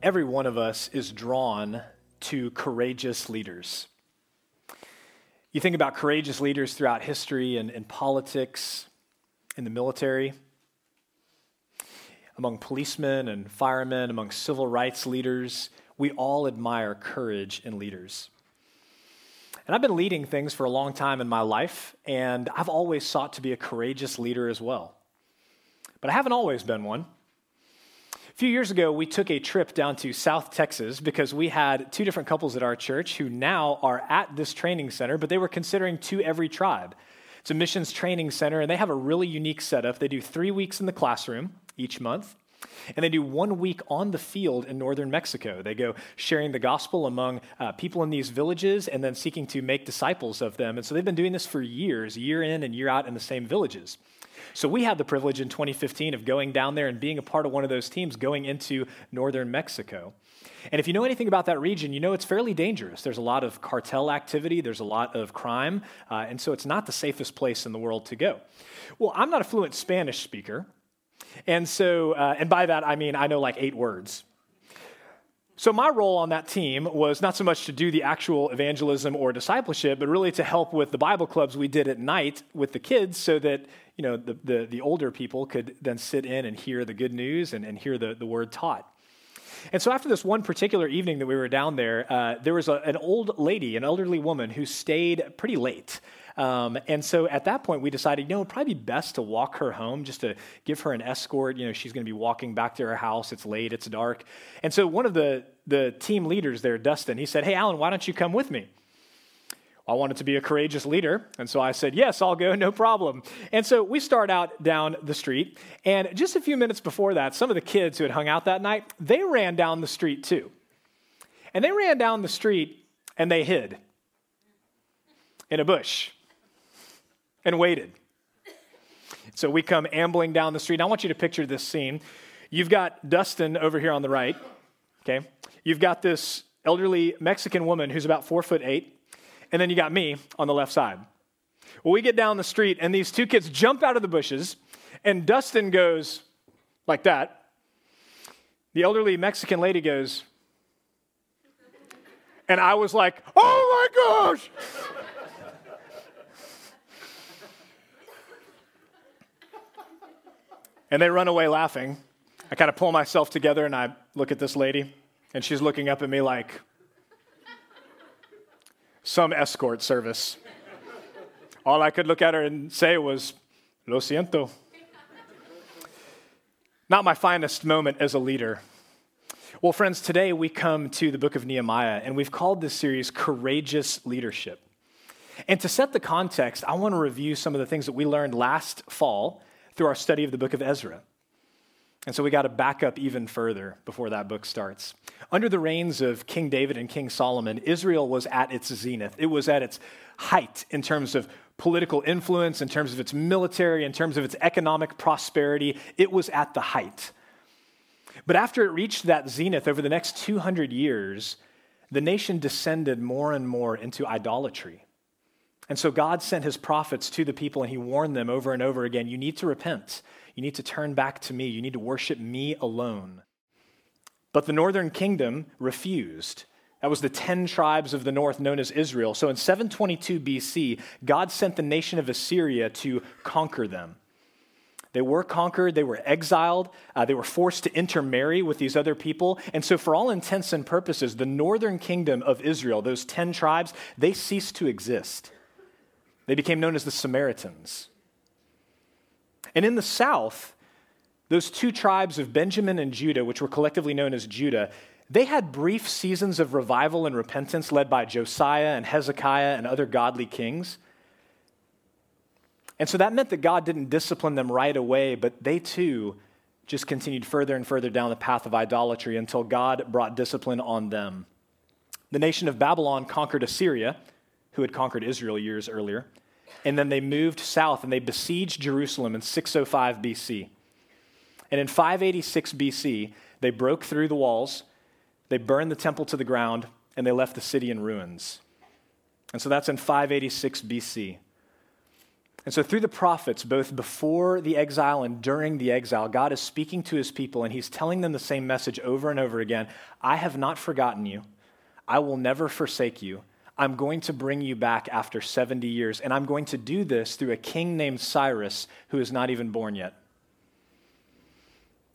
Every one of us is drawn to courageous leaders. You think about courageous leaders throughout history and in politics, in the military, among policemen and firemen, among civil rights leaders. We all admire courage in leaders. And I've been leading things for a long time in my life, and I've always sought to be a courageous leader as well. But I haven't always been one. Few years ago, we took a trip down to South Texas because we had two different couples at our church who now are at this training center, but they were considering to every tribe. It's a missions training center, and they have a really unique setup. They do three weeks in the classroom each month. And they do one week on the field in northern Mexico. They go sharing the gospel among uh, people in these villages and then seeking to make disciples of them. And so they've been doing this for years, year in and year out in the same villages. So we had the privilege in 2015 of going down there and being a part of one of those teams going into northern Mexico. And if you know anything about that region, you know it's fairly dangerous. There's a lot of cartel activity, there's a lot of crime, uh, and so it's not the safest place in the world to go. Well, I'm not a fluent Spanish speaker, and so, uh, and by that I mean I know like eight words. So, my role on that team was not so much to do the actual evangelism or discipleship, but really to help with the Bible clubs we did at night with the kids so that you know, the, the, the older people could then sit in and hear the good news and, and hear the, the word taught. And so, after this one particular evening that we were down there, uh, there was a, an old lady, an elderly woman, who stayed pretty late. Um, and so at that point, we decided, you know, it'd probably be best to walk her home, just to give her an escort. You know, she's going to be walking back to her house. It's late, it's dark. And so one of the, the team leaders there, Dustin, he said, Hey, Alan, why don't you come with me? I wanted to be a courageous leader. And so I said, Yes, I'll go, no problem. And so we start out down the street. And just a few minutes before that, some of the kids who had hung out that night, they ran down the street too. And they ran down the street and they hid in a bush and waited. So we come ambling down the street. I want you to picture this scene. You've got Dustin over here on the right, okay? You've got this elderly Mexican woman who's about four foot eight, and then you got me on the left side. Well, we get down the street, and these two kids jump out of the bushes, and Dustin goes like that. The elderly Mexican lady goes, and I was like, oh my gosh! And they run away laughing. I kind of pull myself together and I look at this lady, and she's looking up at me like, some escort service. All I could look at her and say was, Lo siento. Not my finest moment as a leader. Well, friends, today we come to the book of Nehemiah, and we've called this series Courageous Leadership. And to set the context, I want to review some of the things that we learned last fall through our study of the book of Ezra. And so we got to back up even further before that book starts. Under the reigns of King David and King Solomon, Israel was at its zenith. It was at its height in terms of political influence, in terms of its military, in terms of its economic prosperity. It was at the height. But after it reached that zenith over the next 200 years, the nation descended more and more into idolatry. And so God sent his prophets to the people and he warned them over and over again you need to repent. You need to turn back to me. You need to worship me alone. But the northern kingdom refused. That was the 10 tribes of the north known as Israel. So in 722 BC, God sent the nation of Assyria to conquer them. They were conquered, they were exiled, uh, they were forced to intermarry with these other people. And so, for all intents and purposes, the northern kingdom of Israel, those 10 tribes, they ceased to exist. They became known as the Samaritans. And in the south, those two tribes of Benjamin and Judah, which were collectively known as Judah, they had brief seasons of revival and repentance led by Josiah and Hezekiah and other godly kings. And so that meant that God didn't discipline them right away, but they too just continued further and further down the path of idolatry until God brought discipline on them. The nation of Babylon conquered Assyria, who had conquered Israel years earlier, and then they moved south and they besieged Jerusalem in 605 BC. And in 586 BC, they broke through the walls, they burned the temple to the ground, and they left the city in ruins. And so that's in 586 BC. And so, through the prophets, both before the exile and during the exile, God is speaking to his people and he's telling them the same message over and over again I have not forgotten you. I will never forsake you. I'm going to bring you back after 70 years, and I'm going to do this through a king named Cyrus who is not even born yet.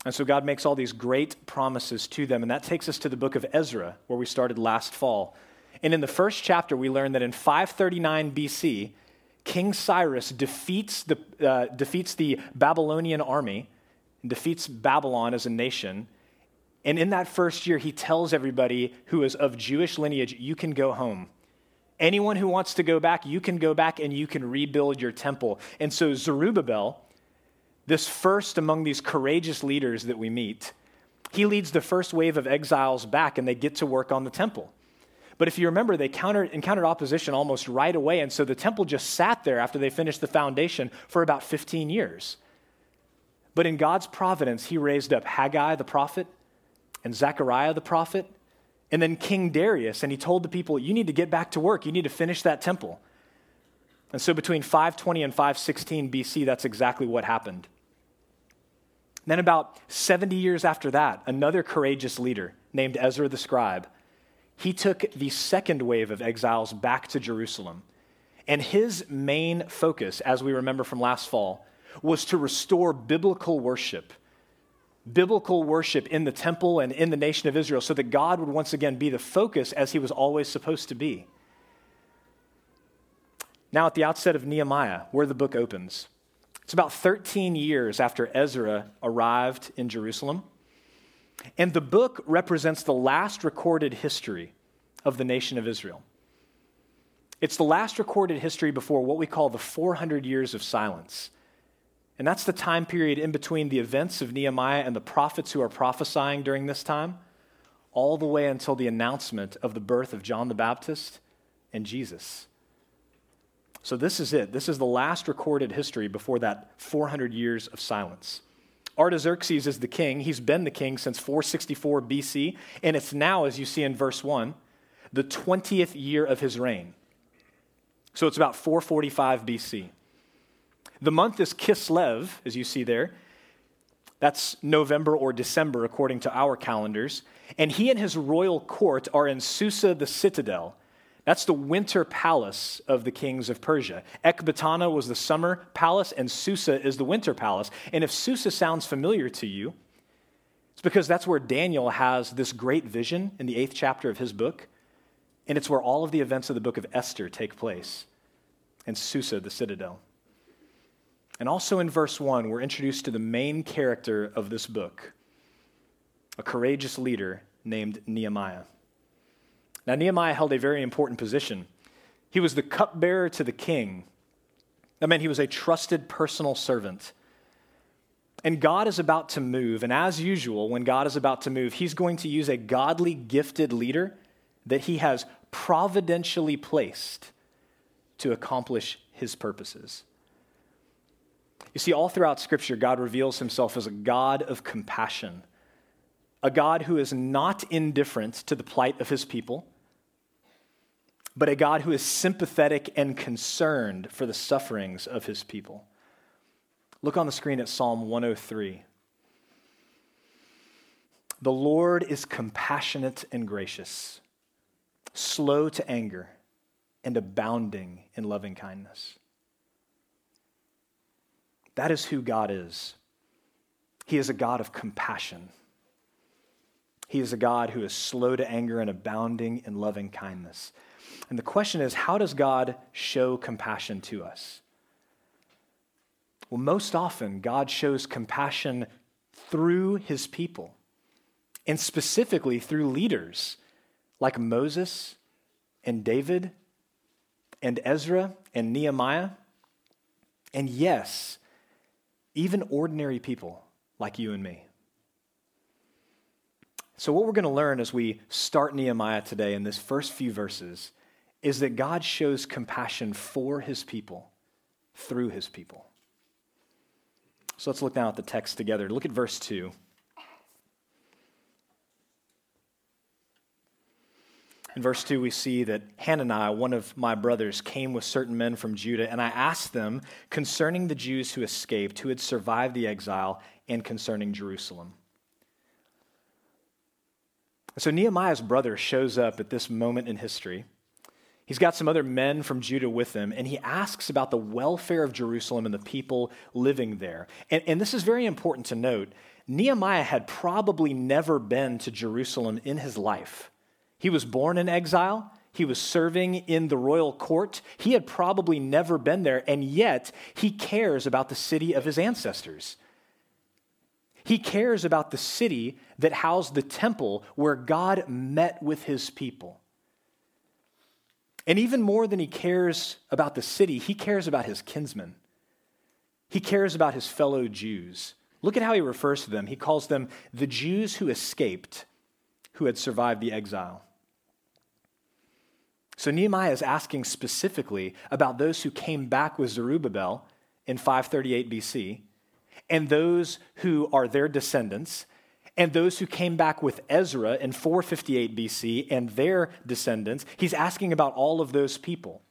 And so God makes all these great promises to them, and that takes us to the book of Ezra, where we started last fall. And in the first chapter, we learn that in 539 BC, King Cyrus defeats the, uh, defeats the Babylonian army, defeats Babylon as a nation. And in that first year, he tells everybody who is of Jewish lineage, you can go home. Anyone who wants to go back, you can go back and you can rebuild your temple. And so Zerubbabel, this first among these courageous leaders that we meet, he leads the first wave of exiles back and they get to work on the temple. But if you remember, they countered, encountered opposition almost right away, and so the temple just sat there after they finished the foundation for about 15 years. But in God's providence, he raised up Haggai the prophet and Zechariah the prophet, and then King Darius, and he told the people, You need to get back to work, you need to finish that temple. And so between 520 and 516 BC, that's exactly what happened. Then, about 70 years after that, another courageous leader named Ezra the scribe he took the second wave of exiles back to Jerusalem. And his main focus, as we remember from last fall, was to restore biblical worship. Biblical worship in the temple and in the nation of Israel, so that God would once again be the focus as he was always supposed to be. Now, at the outset of Nehemiah, where the book opens, it's about 13 years after Ezra arrived in Jerusalem. And the book represents the last recorded history of the nation of Israel. It's the last recorded history before what we call the 400 years of silence. And that's the time period in between the events of Nehemiah and the prophets who are prophesying during this time, all the way until the announcement of the birth of John the Baptist and Jesus. So, this is it. This is the last recorded history before that 400 years of silence. Artaxerxes is the king. He's been the king since 464 BC, and it's now, as you see in verse 1, the 20th year of his reign. So it's about 445 BC. The month is Kislev, as you see there. That's November or December, according to our calendars. And he and his royal court are in Susa the citadel. That's the winter palace of the kings of Persia. Ecbatana was the summer palace, and Susa is the winter palace. And if Susa sounds familiar to you, it's because that's where Daniel has this great vision in the eighth chapter of his book. And it's where all of the events of the book of Esther take place, in Susa, the citadel. And also in verse 1, we're introduced to the main character of this book, a courageous leader named Nehemiah. Now, Nehemiah held a very important position. He was the cupbearer to the king. That meant he was a trusted personal servant. And God is about to move. And as usual, when God is about to move, he's going to use a godly, gifted leader that he has providentially placed to accomplish his purposes. You see, all throughout Scripture, God reveals himself as a God of compassion, a God who is not indifferent to the plight of his people but a God who is sympathetic and concerned for the sufferings of his people. Look on the screen at Psalm 103. The Lord is compassionate and gracious, slow to anger, and abounding in loving kindness. That is who God is. He is a God of compassion. He is a God who is slow to anger and abounding in loving kindness. And the question is how does God show compassion to us? Well, most often, God shows compassion through his people, and specifically through leaders like Moses and David and Ezra and Nehemiah. And yes, even ordinary people like you and me. So, what we're going to learn as we start Nehemiah today in this first few verses is that God shows compassion for his people through his people. So, let's look now at the text together. Look at verse 2. In verse 2, we see that Hananiah, one of my brothers, came with certain men from Judah, and I asked them concerning the Jews who escaped, who had survived the exile, and concerning Jerusalem. So Nehemiah's brother shows up at this moment in history. He's got some other men from Judah with him, and he asks about the welfare of Jerusalem and the people living there. And, and this is very important to note. Nehemiah had probably never been to Jerusalem in his life. He was born in exile. He was serving in the royal court. He had probably never been there, and yet he cares about the city of his ancestors. He cares about the city that housed the temple where God met with his people. And even more than he cares about the city, he cares about his kinsmen. He cares about his fellow Jews. Look at how he refers to them. He calls them the Jews who escaped, who had survived the exile. So Nehemiah is asking specifically about those who came back with Zerubbabel in 538 BC and those who are their descendants, and those who came back with Ezra in 458 BC and their descendants. He's asking about all of those people.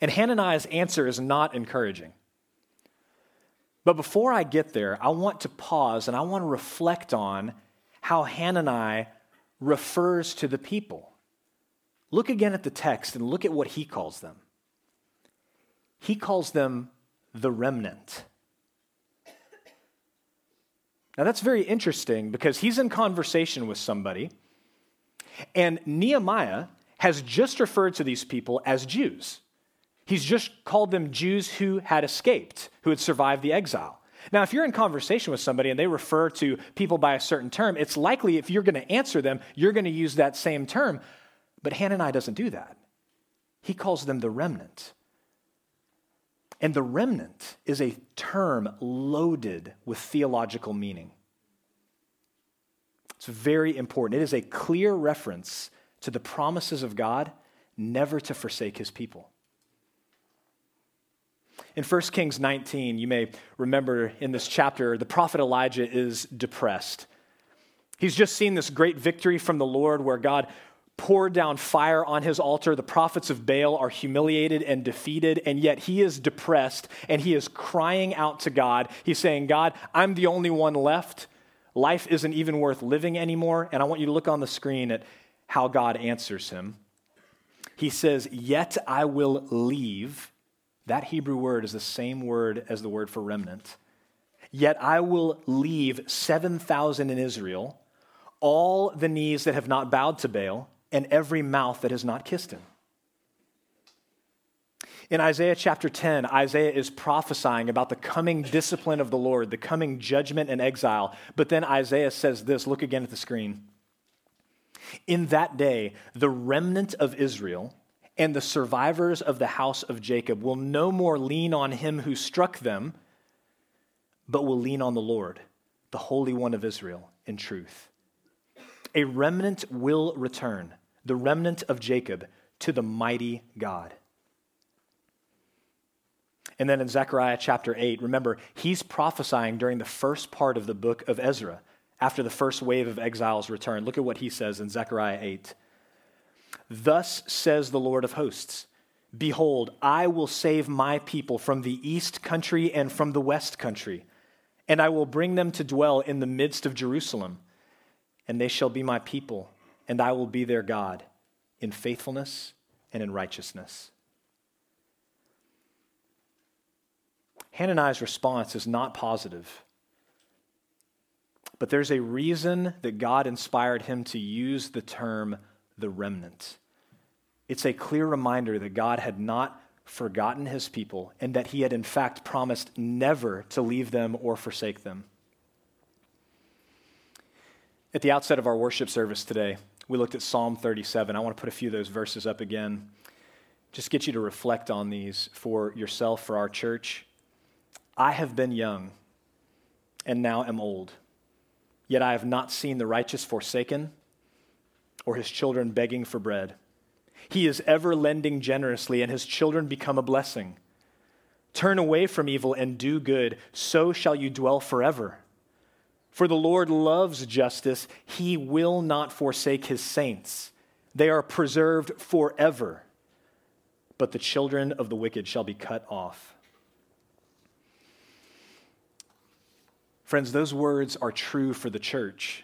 And Hananiah's answer is not encouraging. But before I get there, I want to pause and I want to reflect on how Hananiah refers to the people. Look again at the text and look at what he calls them. He calls them the remnant. Now, that's very interesting because he's in conversation with somebody, and Nehemiah has just referred to these people as Jews. He's just called them Jews who had escaped, who had survived the exile. Now, if you're in conversation with somebody and they refer to people by a certain term, it's likely if you're going to answer them, you're going to use that same term. But Hananiah doesn't do that. He calls them the remnant. And the remnant is a term loaded with theological meaning. It's very important. It is a clear reference to the promises of God never to forsake his people. In 1 Kings 19, you may remember in this chapter, the prophet Elijah is depressed. He's just seen this great victory from the Lord where God poured down fire on his altar. The prophets of Baal are humiliated and defeated, and yet he is depressed and he is crying out to God. He's saying, God, I'm the only one left. Life isn't even worth living anymore. And I want you to look on the screen at how God answers him. He says, Yet I will leave. That Hebrew word is the same word as the word for remnant. Yet I will leave 7,000 in Israel, all the knees that have not bowed to Baal and every mouth that has not kissed him. In Isaiah chapter 10, Isaiah is prophesying about the coming discipline of the Lord, the coming judgment and exile. But then Isaiah says this look again at the screen. In that day, the remnant of Israel and the survivors of the house of Jacob will no more lean on him who struck them, but will lean on the Lord, the Holy One of Israel, in truth. A remnant will return the remnant of Jacob, to the mighty God. And then in Zechariah chapter 8, remember, he's prophesying during the first part of the book of Ezra, after the first wave of exiles return. Look at what he says in Zechariah 8. Thus says the Lord of hosts Behold, I will save my people from the east country and from the west country, and I will bring them to dwell in the midst of Jerusalem, and they shall be my people and I will be their God in faithfulness and in righteousness. Hananiah's response is not positive. But there's a reason that God inspired him to use the term the remnant. It's a clear reminder that God had not forgotten his people and that he had, in fact, promised never to leave them or forsake them. At the outset of our worship service today, we looked at Psalm 37. I want to put a few of those verses up again. Just get you to reflect on these for yourself, for our church. I have been young, and now am old. Yet I have not seen the righteous forsaken or his children begging for bread. He is ever lending generously, and his children become a blessing. Turn away from evil and do good, so shall you dwell forever. For the Lord loves justice, he will not forsake his saints. They are preserved forever, but the children of the wicked shall be cut off. Friends, those words are true for the church,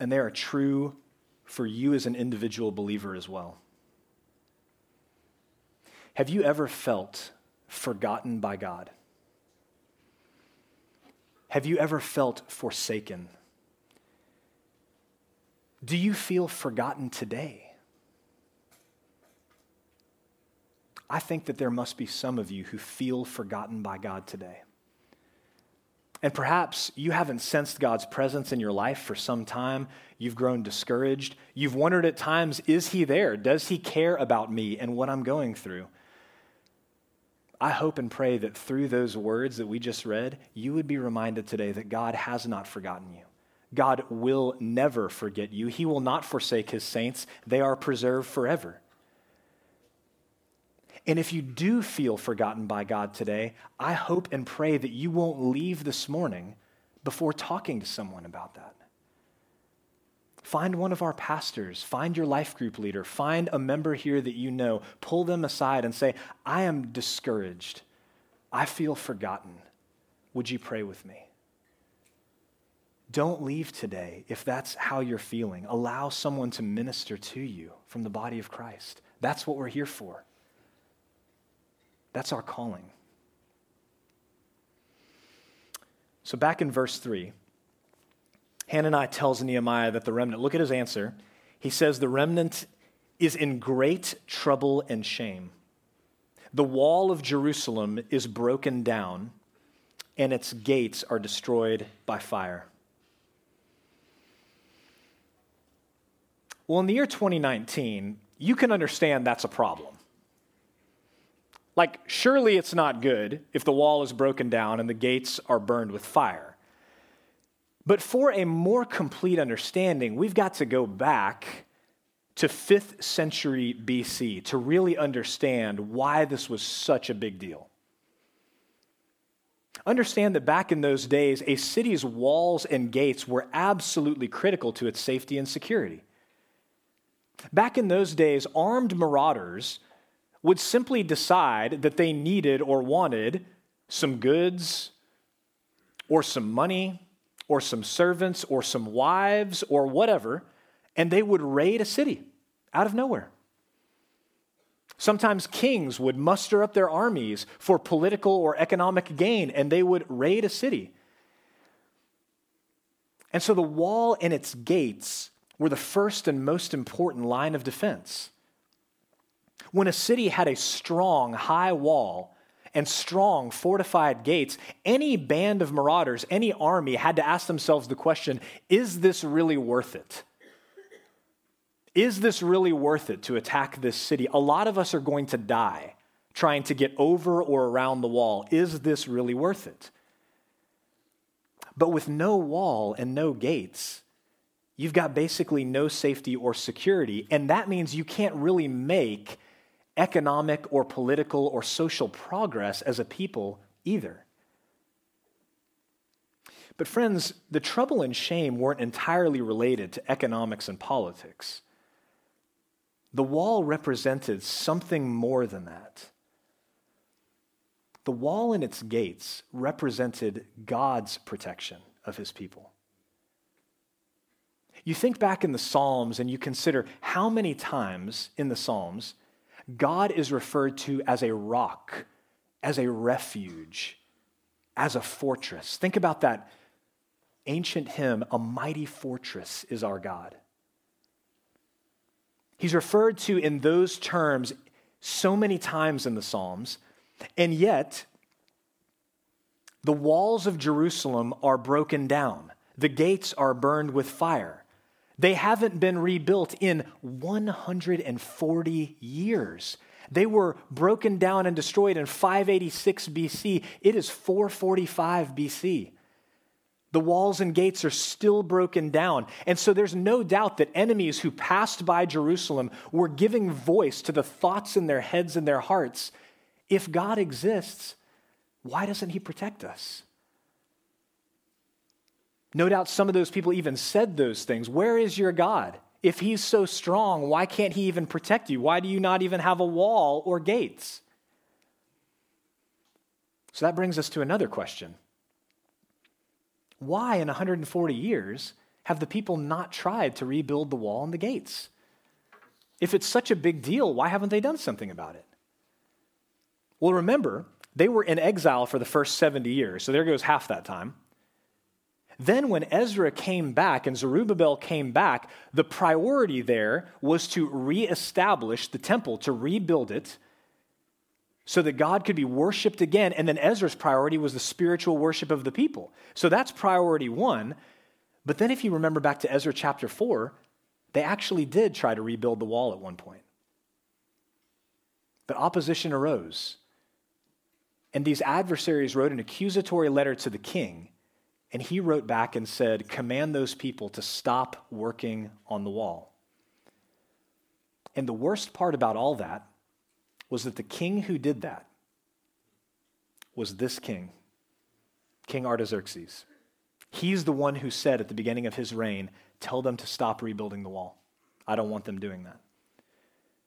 and they are true for you as an individual believer as well. Have you ever felt forgotten by God? Have you ever felt forsaken? Do you feel forgotten today? I think that there must be some of you who feel forgotten by God today. And perhaps you haven't sensed God's presence in your life for some time. You've grown discouraged. You've wondered at times, is He there? Does He care about me and what I'm going through? I hope and pray that through those words that we just read, you would be reminded today that God has not forgotten you. God will never forget you. He will not forsake His saints, they are preserved forever. And if you do feel forgotten by God today, I hope and pray that you won't leave this morning before talking to someone about that. Find one of our pastors, find your life group leader, find a member here that you know, pull them aside and say, I am discouraged. I feel forgotten. Would you pray with me? Don't leave today if that's how you're feeling. Allow someone to minister to you from the body of Christ. That's what we're here for. That's our calling. So, back in verse 3, Hananiah tells Nehemiah that the remnant, look at his answer. He says, The remnant is in great trouble and shame. The wall of Jerusalem is broken down, and its gates are destroyed by fire. Well, in the year 2019, you can understand that's a problem. Like, surely it's not good if the wall is broken down and the gates are burned with fire. But for a more complete understanding, we've got to go back to 5th century BC to really understand why this was such a big deal. Understand that back in those days, a city's walls and gates were absolutely critical to its safety and security. Back in those days, armed marauders would simply decide that they needed or wanted some goods or some money or some servants or some wives or whatever, and they would raid a city out of nowhere. Sometimes kings would muster up their armies for political or economic gain, and they would raid a city. And so the wall and its gates were the first and most important line of defense. When a city had a strong, high wall and strong, fortified gates, any band of marauders, any army had to ask themselves the question is this really worth it? Is this really worth it to attack this city? A lot of us are going to die trying to get over or around the wall. Is this really worth it? But with no wall and no gates, you've got basically no safety or security. And that means you can't really make economic or political or social progress as a people either. But, friends, the trouble and shame weren't entirely related to economics and politics. The wall represented something more than that. The wall and its gates represented God's protection of his people. You think back in the Psalms and you consider how many times in the Psalms God is referred to as a rock, as a refuge, as a fortress. Think about that ancient hymn, A Mighty Fortress is Our God. He's referred to in those terms so many times in the Psalms, and yet the walls of Jerusalem are broken down, the gates are burned with fire. They haven't been rebuilt in 140 years. They were broken down and destroyed in 586 BC. It is 445 BC. The walls and gates are still broken down. And so there's no doubt that enemies who passed by Jerusalem were giving voice to the thoughts in their heads and their hearts. If God exists, why doesn't he protect us? No doubt some of those people even said those things. Where is your God? If he's so strong, why can't he even protect you? Why do you not even have a wall or gates? So that brings us to another question why, in 140 years, have the people not tried to rebuild the wall and the gates? If it's such a big deal, why haven't they done something about it? Well, remember, they were in exile for the first 70 years, so there goes half that time. Then, when Ezra came back and Zerubbabel came back, the priority there was to reestablish the temple, to rebuild it, so that God could be worshiped again. And then Ezra's priority was the spiritual worship of the people. So that's priority one. But then, if you remember back to Ezra chapter 4, they actually did try to rebuild the wall at one point. But opposition arose. And these adversaries wrote an accusatory letter to the king. And he wrote back and said, Command those people to stop working on the wall. And the worst part about all that was that the king who did that was this king, King Artaxerxes. He's the one who said at the beginning of his reign, Tell them to stop rebuilding the wall. I don't want them doing that.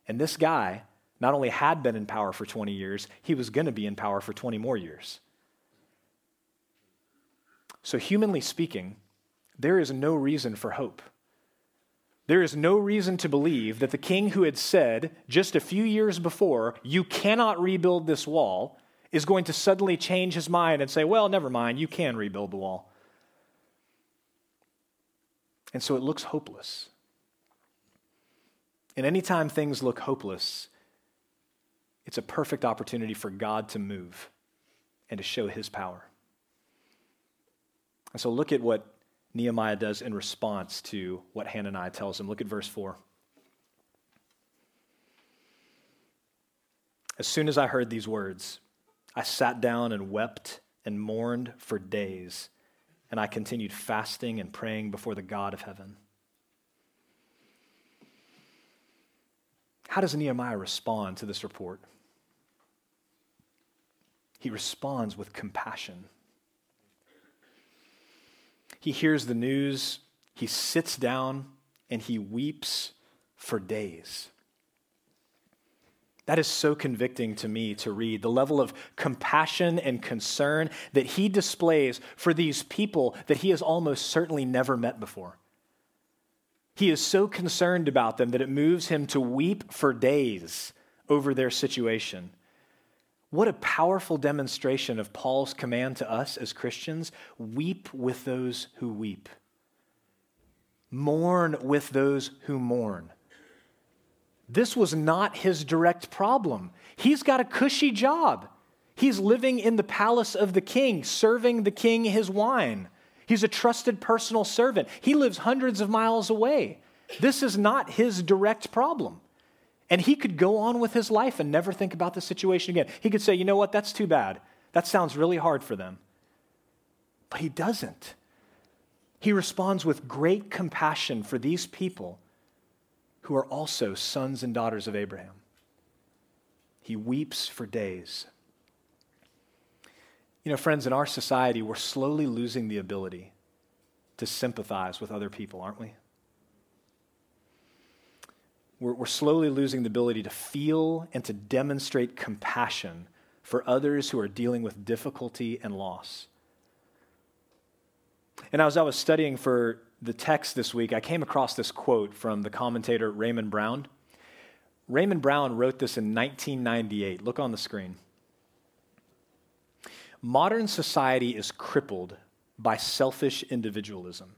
And this guy not only had been in power for 20 years, he was going to be in power for 20 more years. So, humanly speaking, there is no reason for hope. There is no reason to believe that the king who had said just a few years before, you cannot rebuild this wall, is going to suddenly change his mind and say, well, never mind, you can rebuild the wall. And so it looks hopeless. And anytime things look hopeless, it's a perfect opportunity for God to move and to show his power. And so look at what Nehemiah does in response to what Hananiah tells him. Look at verse 4. As soon as I heard these words, I sat down and wept and mourned for days, and I continued fasting and praying before the God of heaven. How does Nehemiah respond to this report? He responds with compassion. He hears the news, he sits down, and he weeps for days. That is so convicting to me to read the level of compassion and concern that he displays for these people that he has almost certainly never met before. He is so concerned about them that it moves him to weep for days over their situation. What a powerful demonstration of Paul's command to us as Christians weep with those who weep, mourn with those who mourn. This was not his direct problem. He's got a cushy job. He's living in the palace of the king, serving the king his wine. He's a trusted personal servant. He lives hundreds of miles away. This is not his direct problem. And he could go on with his life and never think about the situation again. He could say, you know what, that's too bad. That sounds really hard for them. But he doesn't. He responds with great compassion for these people who are also sons and daughters of Abraham. He weeps for days. You know, friends, in our society, we're slowly losing the ability to sympathize with other people, aren't we? We're, we're slowly losing the ability to feel and to demonstrate compassion for others who are dealing with difficulty and loss. And as I was studying for the text this week, I came across this quote from the commentator Raymond Brown. Raymond Brown wrote this in 1998. Look on the screen. Modern society is crippled by selfish individualism.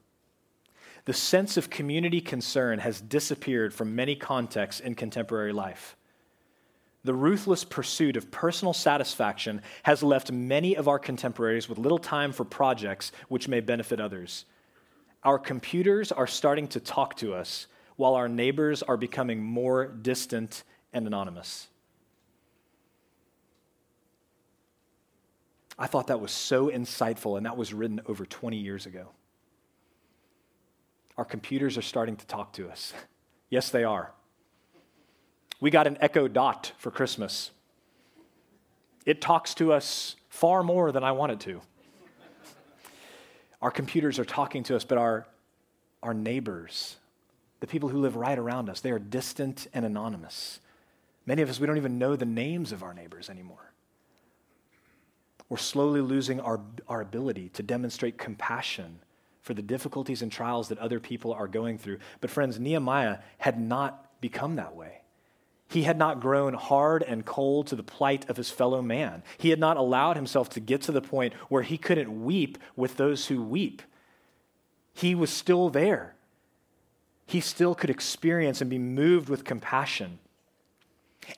The sense of community concern has disappeared from many contexts in contemporary life. The ruthless pursuit of personal satisfaction has left many of our contemporaries with little time for projects which may benefit others. Our computers are starting to talk to us, while our neighbors are becoming more distant and anonymous. I thought that was so insightful, and that was written over 20 years ago. Our computers are starting to talk to us. Yes, they are. We got an Echo Dot for Christmas. It talks to us far more than I want it to. Our computers are talking to us, but our, our neighbors, the people who live right around us, they are distant and anonymous. Many of us, we don't even know the names of our neighbors anymore. We're slowly losing our, our ability to demonstrate compassion for the difficulties and trials that other people are going through. But, friends, Nehemiah had not become that way. He had not grown hard and cold to the plight of his fellow man. He had not allowed himself to get to the point where he couldn't weep with those who weep. He was still there. He still could experience and be moved with compassion.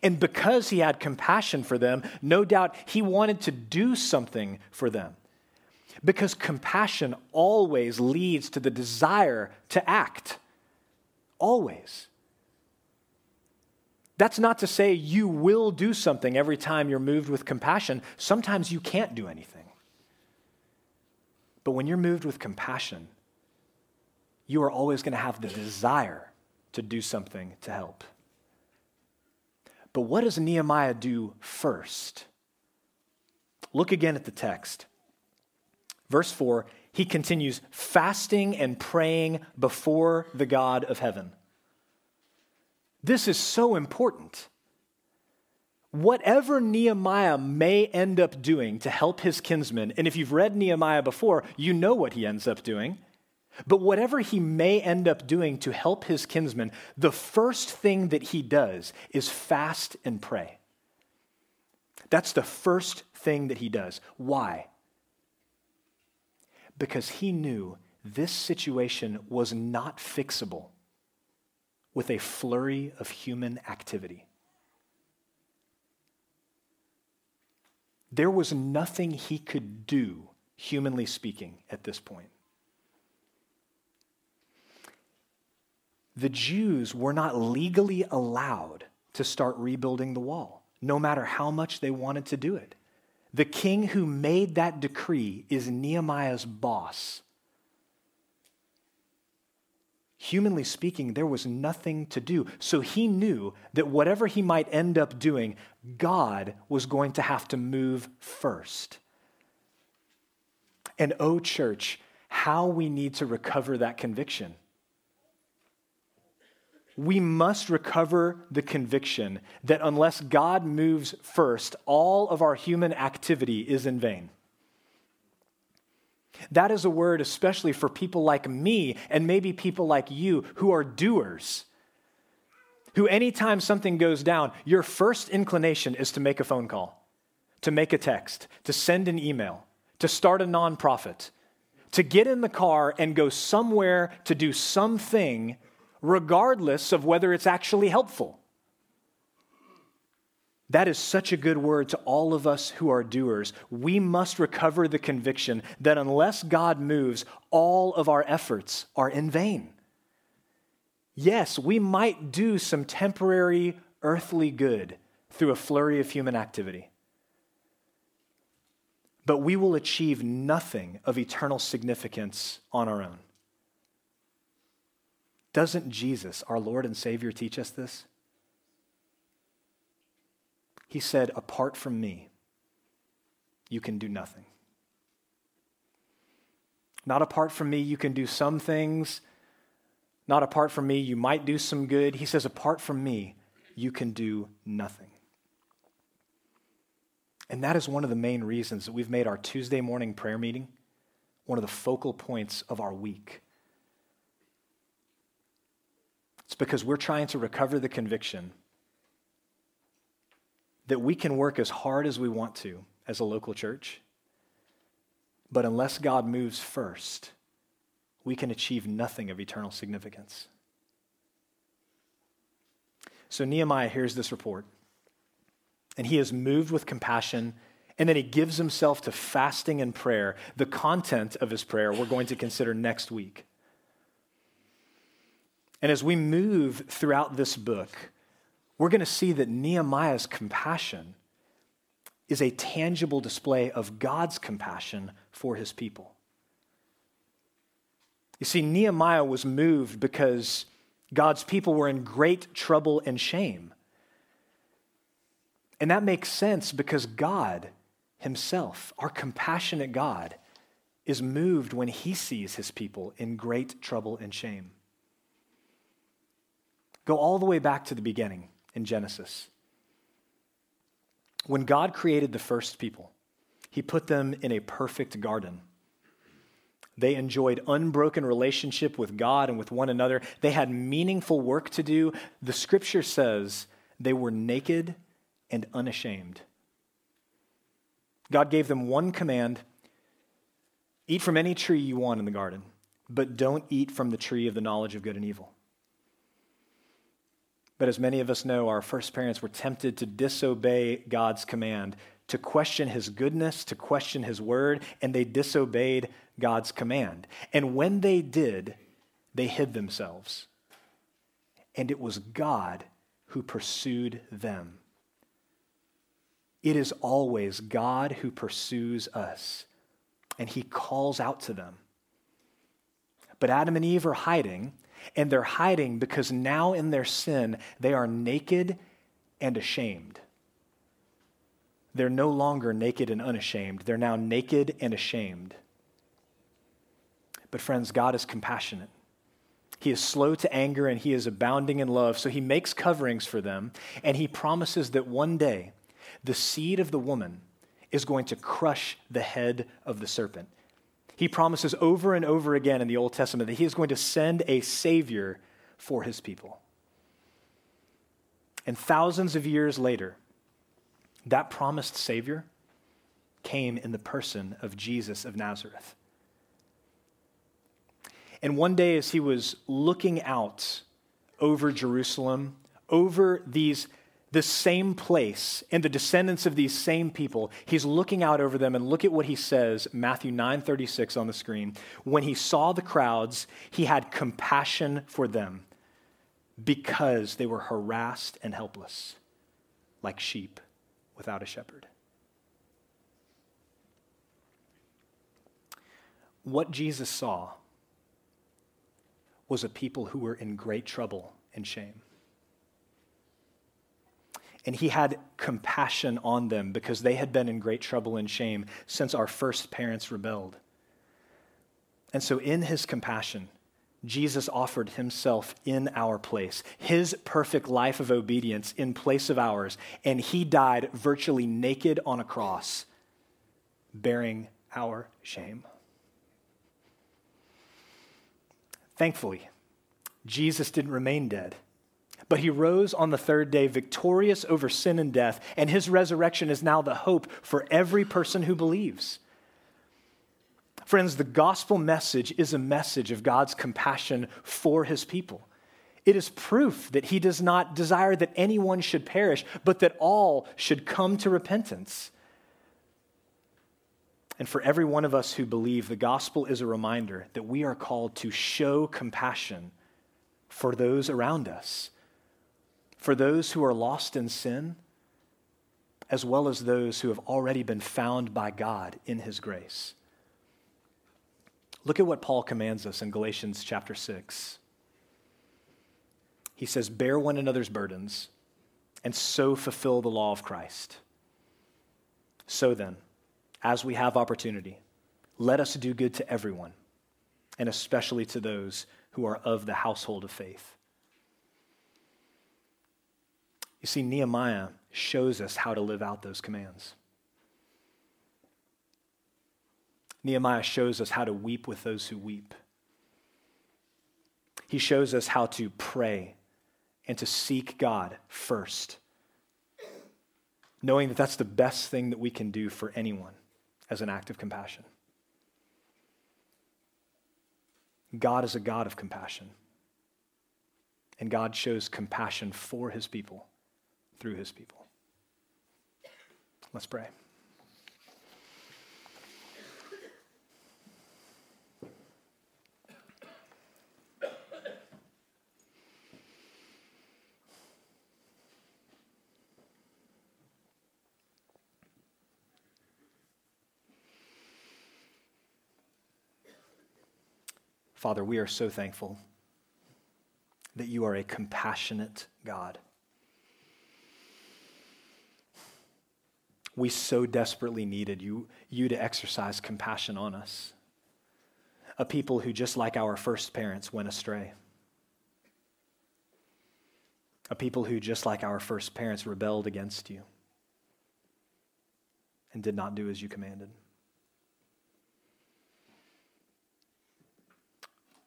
And because he had compassion for them, no doubt he wanted to do something for them. Because compassion always leads to the desire to act. Always. That's not to say you will do something every time you're moved with compassion. Sometimes you can't do anything. But when you're moved with compassion, you are always going to have the desire to do something to help. But what does Nehemiah do first? Look again at the text. Verse 4, he continues fasting and praying before the God of heaven. This is so important. Whatever Nehemiah may end up doing to help his kinsmen, and if you've read Nehemiah before, you know what he ends up doing. But whatever he may end up doing to help his kinsmen, the first thing that he does is fast and pray. That's the first thing that he does. Why? Because he knew this situation was not fixable with a flurry of human activity. There was nothing he could do, humanly speaking, at this point. The Jews were not legally allowed to start rebuilding the wall, no matter how much they wanted to do it. The king who made that decree is Nehemiah's boss. Humanly speaking, there was nothing to do. So he knew that whatever he might end up doing, God was going to have to move first. And, oh, church, how we need to recover that conviction we must recover the conviction that unless God moves first, all of our human activity is in vain. That is a word especially for people like me and maybe people like you who are doers. Who, anytime something goes down, your first inclination is to make a phone call, to make a text, to send an email, to start a nonprofit, to get in the car and go somewhere to do something regardless of whether it's actually helpful. That is such a good word to all of us who are doers. We must recover the conviction that unless God moves, all of our efforts are in vain. Yes, we might do some temporary earthly good through a flurry of human activity, but we will achieve nothing of eternal significance on our own. Doesn't Jesus, our Lord and Savior, teach us this? He said, Apart from me, you can do nothing. Not apart from me, you can do some things. Not apart from me, you might do some good. He says, Apart from me, you can do nothing. And that is one of the main reasons that we've made our Tuesday morning prayer meeting one of the focal points of our week. It's because we're trying to recover the conviction that we can work as hard as we want to as a local church, but unless God moves first, we can achieve nothing of eternal significance. So Nehemiah hears this report, and he is moved with compassion, and then he gives himself to fasting and prayer. The content of his prayer we're going to consider next week. And as we move throughout this book, we're going to see that Nehemiah's compassion is a tangible display of God's compassion for his people. You see, Nehemiah was moved because God's people were in great trouble and shame. And that makes sense because God Himself, our compassionate God, is moved when He sees His people in great trouble and shame. Go all the way back to the beginning in Genesis. When God created the first people, He put them in a perfect garden. They enjoyed unbroken relationship with God and with one another. They had meaningful work to do. The scripture says they were naked and unashamed. God gave them one command eat from any tree you want in the garden, but don't eat from the tree of the knowledge of good and evil. But as many of us know, our first parents were tempted to disobey God's command, to question his goodness, to question his word, and they disobeyed God's command. And when they did, they hid themselves. And it was God who pursued them. It is always God who pursues us, and he calls out to them. But Adam and Eve are hiding, and they're hiding because now in their sin, they are naked and ashamed. They're no longer naked and unashamed, they're now naked and ashamed. But, friends, God is compassionate. He is slow to anger and he is abounding in love. So he makes coverings for them and he promises that one day the seed of the woman is going to crush the head of the serpent. He promises over and over again in the Old Testament that he is going to send a Savior for his people. And thousands of years later, that promised Savior came in the person of Jesus of Nazareth. And one day, as he was looking out over Jerusalem, over these the same place and the descendants of these same people he's looking out over them and look at what he says matthew 9.36 on the screen. When he saw the crowds he had compassion for them because they were harassed and helpless like sheep without a shepherd. What jesus saw was a people who were in great trouble and shame and he had compassion on them because they had been in great trouble and shame since our first parents rebelled. And so, in his compassion, Jesus offered himself in our place, his perfect life of obedience in place of ours, and he died virtually naked on a cross, bearing our shame. Thankfully, Jesus didn't remain dead. But he rose on the third day victorious over sin and death, and his resurrection is now the hope for every person who believes. Friends, the gospel message is a message of God's compassion for his people. It is proof that he does not desire that anyone should perish, but that all should come to repentance. And for every one of us who believe, the gospel is a reminder that we are called to show compassion for those around us for those who are lost in sin, as well as those who have already been found by God in his grace. Look at what Paul commands us in Galatians chapter 6. He says, Bear one another's burdens and so fulfill the law of Christ. So then, as we have opportunity, let us do good to everyone, and especially to those who are of the household of faith. You see, Nehemiah shows us how to live out those commands. Nehemiah shows us how to weep with those who weep. He shows us how to pray and to seek God first, knowing that that's the best thing that we can do for anyone as an act of compassion. God is a God of compassion, and God shows compassion for his people through his people. Let's pray. Father, we are so thankful that you are a compassionate God. We so desperately needed you, you to exercise compassion on us. A people who, just like our first parents, went astray. A people who, just like our first parents, rebelled against you and did not do as you commanded.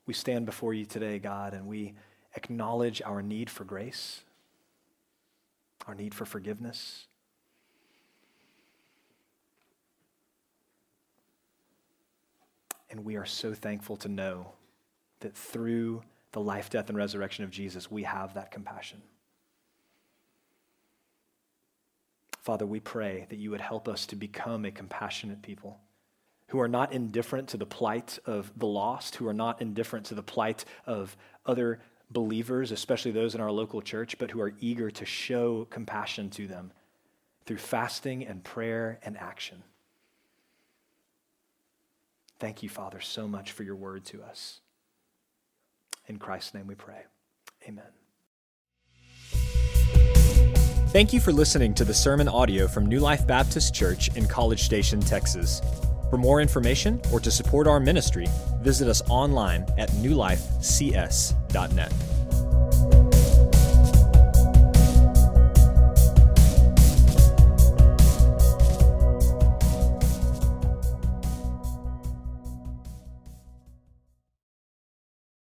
We stand before you today, God, and we acknowledge our need for grace, our need for forgiveness. And we are so thankful to know that through the life, death, and resurrection of Jesus, we have that compassion. Father, we pray that you would help us to become a compassionate people who are not indifferent to the plight of the lost, who are not indifferent to the plight of other believers, especially those in our local church, but who are eager to show compassion to them through fasting and prayer and action. Thank you, Father, so much for your word to us. In Christ's name we pray. Amen. Thank you for listening to the sermon audio from New Life Baptist Church in College Station, Texas. For more information or to support our ministry, visit us online at newlifecs.net.